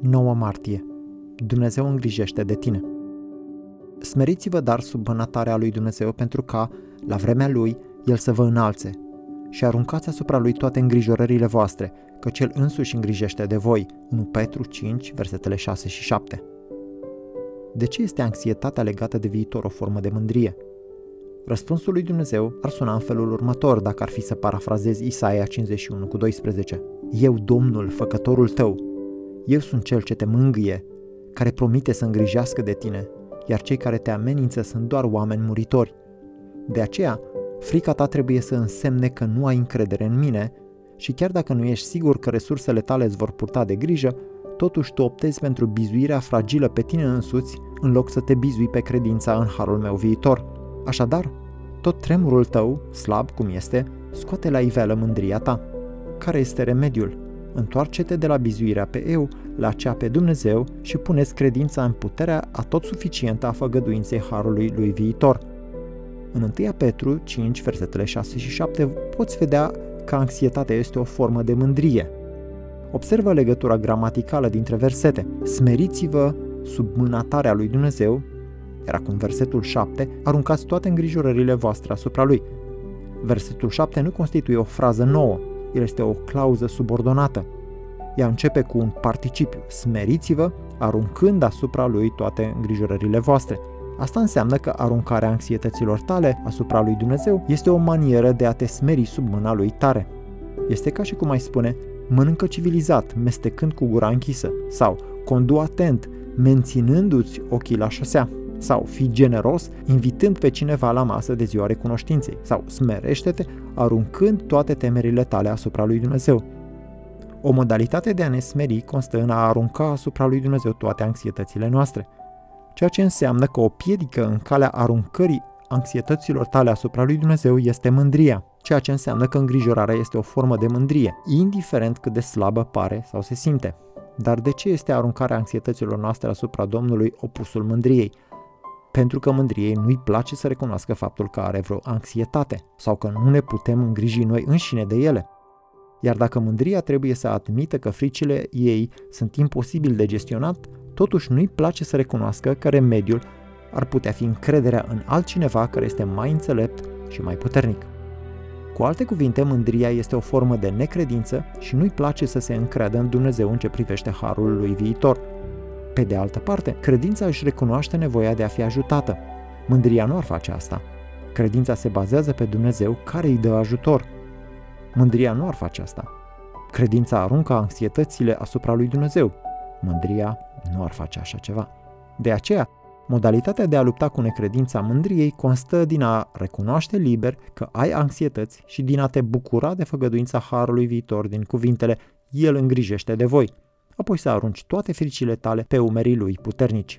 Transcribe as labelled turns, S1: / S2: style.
S1: 9 martie. Dumnezeu îngrijește de tine. Smeriți-vă dar sub bănatarea lui Dumnezeu pentru ca, la vremea lui, El să vă înalțe și aruncați asupra lui toate îngrijorările voastre, că cel însuși îngrijește de voi. 1 Petru 5, versetele 6 și 7. De ce este anxietatea legată de viitor o formă de mândrie? Răspunsul lui Dumnezeu ar suna în felul următor dacă ar fi să parafrazez Isaia 51 cu 12. Eu, Domnul, făcătorul tău, eu sunt cel ce te mângâie, care promite să îngrijească de tine, iar cei care te amenință sunt doar oameni muritori. De aceea, frica ta trebuie să însemne că nu ai încredere în mine și chiar dacă nu ești sigur că resursele tale îți vor purta de grijă, totuși tu optezi pentru bizuirea fragilă pe tine însuți în loc să te bizui pe credința în harul meu viitor. Așadar, tot tremurul tău, slab cum este, scoate la iveală mândria ta. Care este remediul? Întoarce-te de la bizuirea pe eu la cea pe Dumnezeu și puneți credința în puterea a tot suficientă a făgăduinței harului lui viitor. În 1 Petru 5, versetele 6 și 7 poți vedea că anxietatea este o formă de mândrie. Observă legătura gramaticală dintre versete. Smeriți-vă sub mânatarea lui Dumnezeu, iar acum versetul 7, aruncați toate îngrijorările voastre asupra lui. Versetul 7 nu constituie o frază nouă, el este o clauză subordonată. Ea începe cu un participiu, smeriți-vă, aruncând asupra lui toate îngrijorările voastre. Asta înseamnă că aruncarea anxietăților tale asupra lui Dumnezeu este o manieră de a te smeri sub mâna lui tare. Este ca și cum ai spune, mănâncă civilizat, mestecând cu gura închisă, sau condu atent, menținându-ți ochii la șosea, sau fi generos, invitând pe cineva la masă de ziua recunoștinței, sau smerește-te, aruncând toate temerile tale asupra lui Dumnezeu. O modalitate de a ne smeri constă în a arunca asupra lui Dumnezeu toate anxietățile noastre, ceea ce înseamnă că o piedică în calea aruncării anxietăților tale asupra lui Dumnezeu este mândria, ceea ce înseamnă că îngrijorarea este o formă de mândrie, indiferent cât de slabă pare sau se simte. Dar de ce este aruncarea anxietăților noastre asupra Domnului opusul mândriei? Pentru că mândriei nu-i place să recunoască faptul că are vreo anxietate sau că nu ne putem îngriji noi înșine de ele. Iar dacă mândria trebuie să admită că fricile ei sunt imposibil de gestionat, totuși nu-i place să recunoască că remediul ar putea fi încrederea în altcineva care este mai înțelept și mai puternic. Cu alte cuvinte, mândria este o formă de necredință și nu-i place să se încreadă în Dumnezeu în ce privește harul lui viitor. Pe de altă parte, credința își recunoaște nevoia de a fi ajutată. Mândria nu ar face asta. Credința se bazează pe Dumnezeu care îi dă ajutor. Mândria nu ar face asta. Credința aruncă anxietățile asupra lui Dumnezeu. Mândria nu ar face așa ceva. De aceea, Modalitatea de a lupta cu necredința mândriei constă din a recunoaște liber că ai anxietăți și din a te bucura de făgăduința harului viitor din cuvintele El îngrijește de voi, apoi să arunci toate fricile tale pe umerii lui puternici.